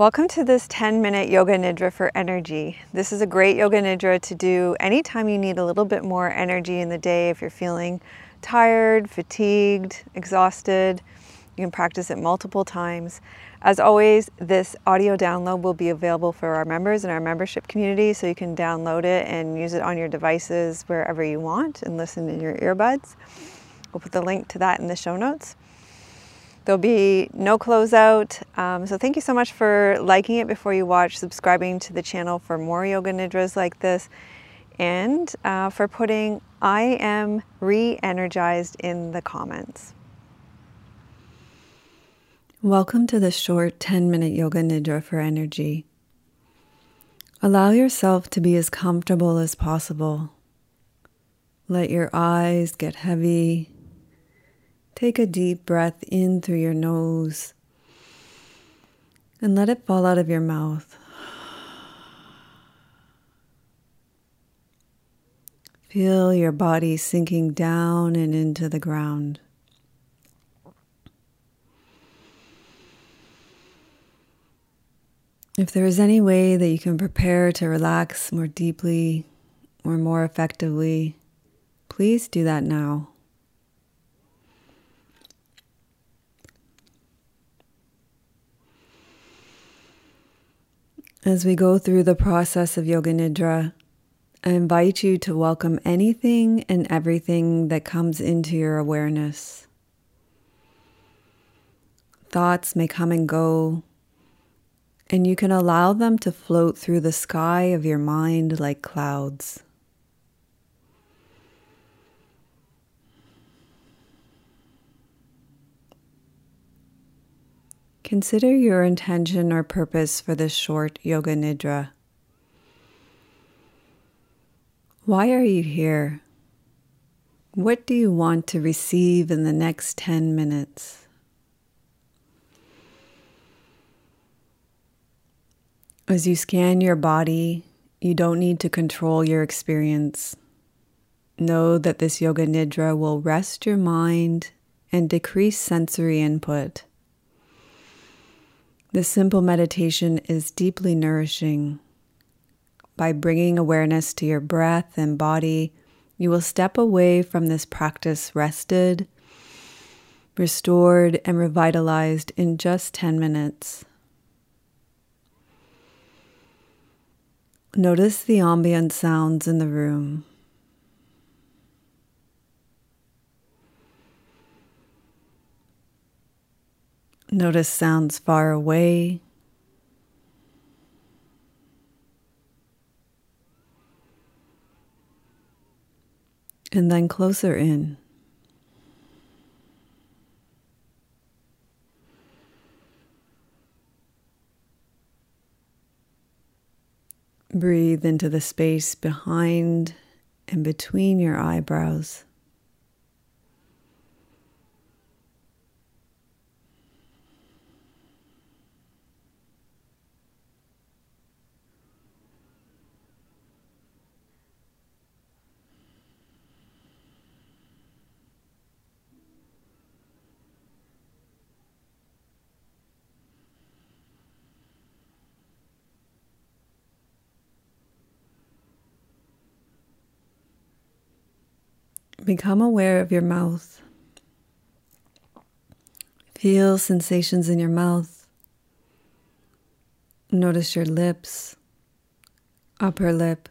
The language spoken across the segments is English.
Welcome to this 10 minute yoga nidra for energy. This is a great yoga nidra to do anytime you need a little bit more energy in the day. If you're feeling tired, fatigued, exhausted, you can practice it multiple times. As always, this audio download will be available for our members in our membership community, so you can download it and use it on your devices wherever you want and listen in your earbuds. We'll put the link to that in the show notes. There'll be no closeout. Um, so thank you so much for liking it before you watch, subscribing to the channel for more yoga nidras like this, and uh, for putting I am re-energized in the comments. Welcome to the short 10 minute yoga nidra for energy. Allow yourself to be as comfortable as possible. Let your eyes get heavy Take a deep breath in through your nose and let it fall out of your mouth. Feel your body sinking down and into the ground. If there is any way that you can prepare to relax more deeply or more effectively, please do that now. As we go through the process of Yoga Nidra, I invite you to welcome anything and everything that comes into your awareness. Thoughts may come and go, and you can allow them to float through the sky of your mind like clouds. Consider your intention or purpose for this short yoga nidra. Why are you here? What do you want to receive in the next 10 minutes? As you scan your body, you don't need to control your experience. Know that this yoga nidra will rest your mind and decrease sensory input. This simple meditation is deeply nourishing. By bringing awareness to your breath and body, you will step away from this practice rested, restored, and revitalized in just 10 minutes. Notice the ambient sounds in the room. Notice sounds far away. And then closer in. Breathe into the space behind and between your eyebrows. Become aware of your mouth. Feel sensations in your mouth. Notice your lips, upper lip,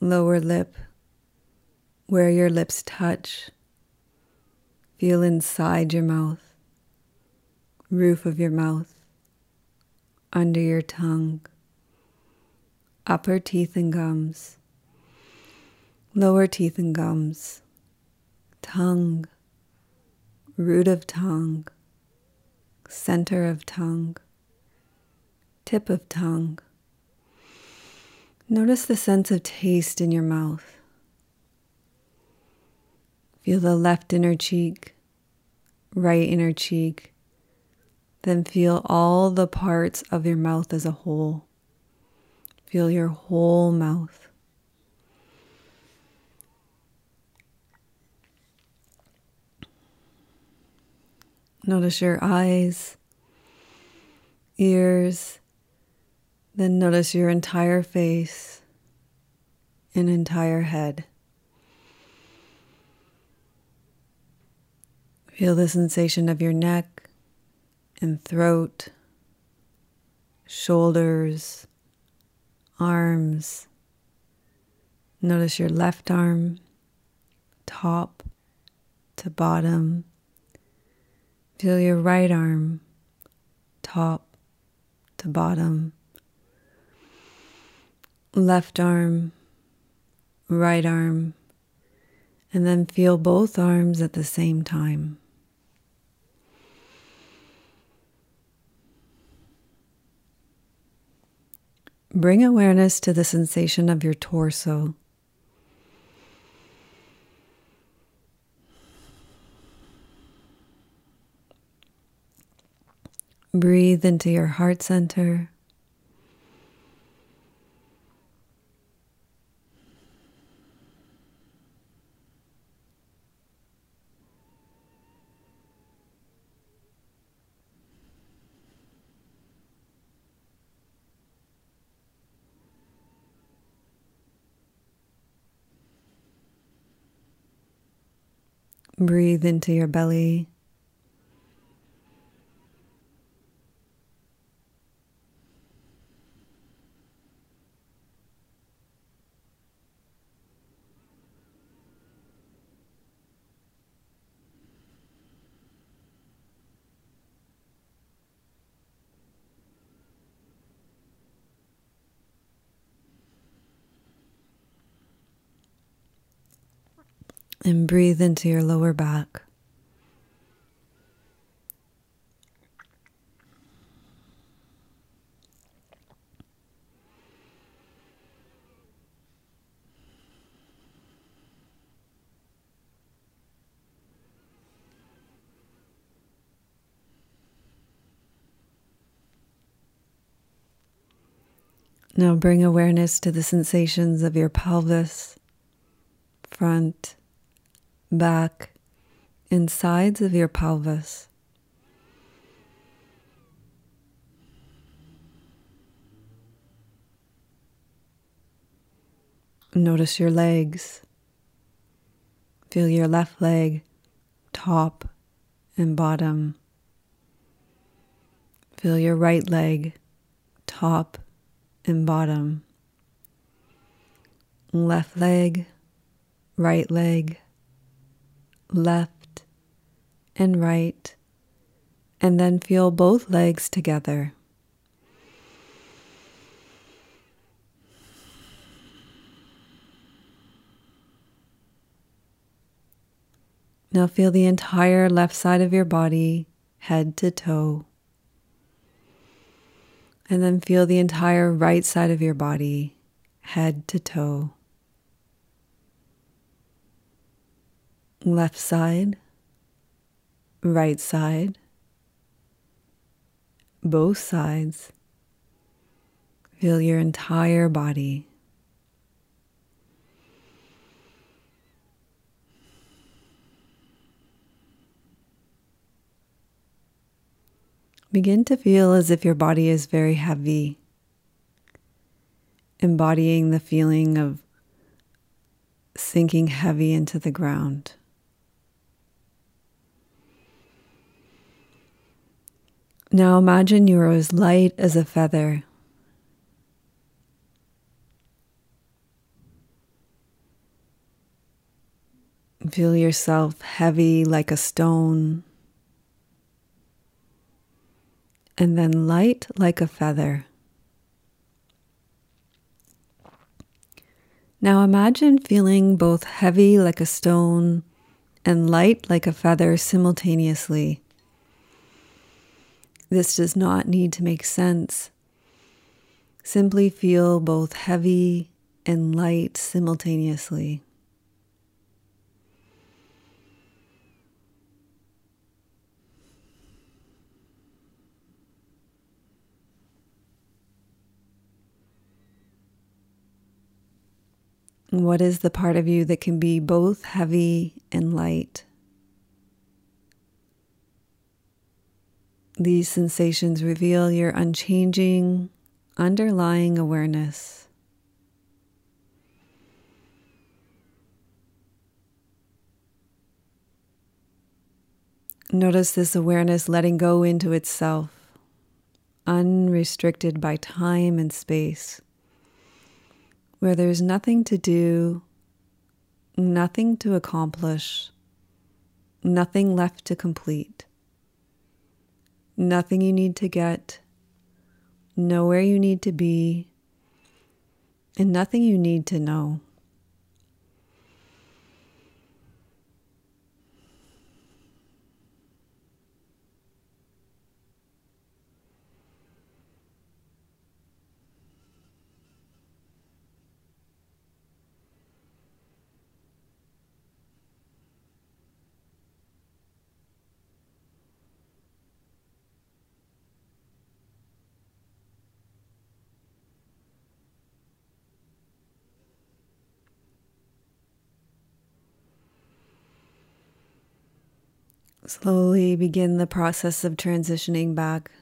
lower lip, where your lips touch. Feel inside your mouth, roof of your mouth, under your tongue, upper teeth and gums lower teeth and gums, tongue, root of tongue, center of tongue, tip of tongue. Notice the sense of taste in your mouth. Feel the left inner cheek, right inner cheek, then feel all the parts of your mouth as a whole. Feel your whole mouth. Notice your eyes, ears, then notice your entire face and entire head. Feel the sensation of your neck and throat, shoulders, arms. Notice your left arm, top to bottom. Feel your right arm, top to bottom. Left arm, right arm, and then feel both arms at the same time. Bring awareness to the sensation of your torso. Breathe into your heart center. Breathe into your belly. And breathe into your lower back. Now bring awareness to the sensations of your pelvis, front, back, and sides of your pelvis. Notice your legs. Feel your left leg, top and bottom. Feel your right leg, top and bottom. Left leg, right leg, left and right, and then feel both legs together. Now feel the entire left side of your body, head to toe. And then feel the entire right side of your body, head to toe. Left side, right side, both sides. Feel your entire body. Begin to feel as if your body is very heavy, embodying the feeling of sinking heavy into the ground. Now imagine you're as light as a feather. Feel yourself heavy like a stone, and then light like a feather. Now imagine feeling both heavy like a stone and light like a feather simultaneously. This does not need to make sense. Simply feel both heavy and light simultaneously. What is the part of you that can be both heavy and light? These sensations reveal your unchanging, underlying awareness. Notice this awareness letting go into itself, unrestricted by time and space, where there's nothing to do, nothing to accomplish, nothing left to complete, nothing you need to get, nowhere you need to be, and nothing you need to know. Slowly begin the process of transitioning back.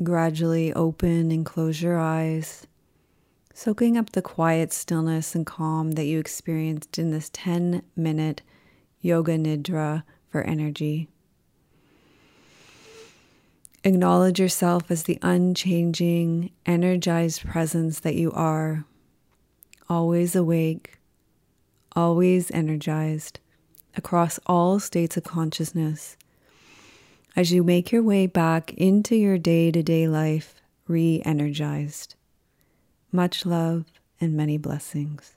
Gradually open and close your eyes, soaking up the quiet stillness and calm that you experienced in this 10 minute yoga nidra for energy. Acknowledge yourself as the unchanging, energized presence that you are, always awake, always energized across all states of consciousness as you make your way back into your day to day life re energized. Much love and many blessings.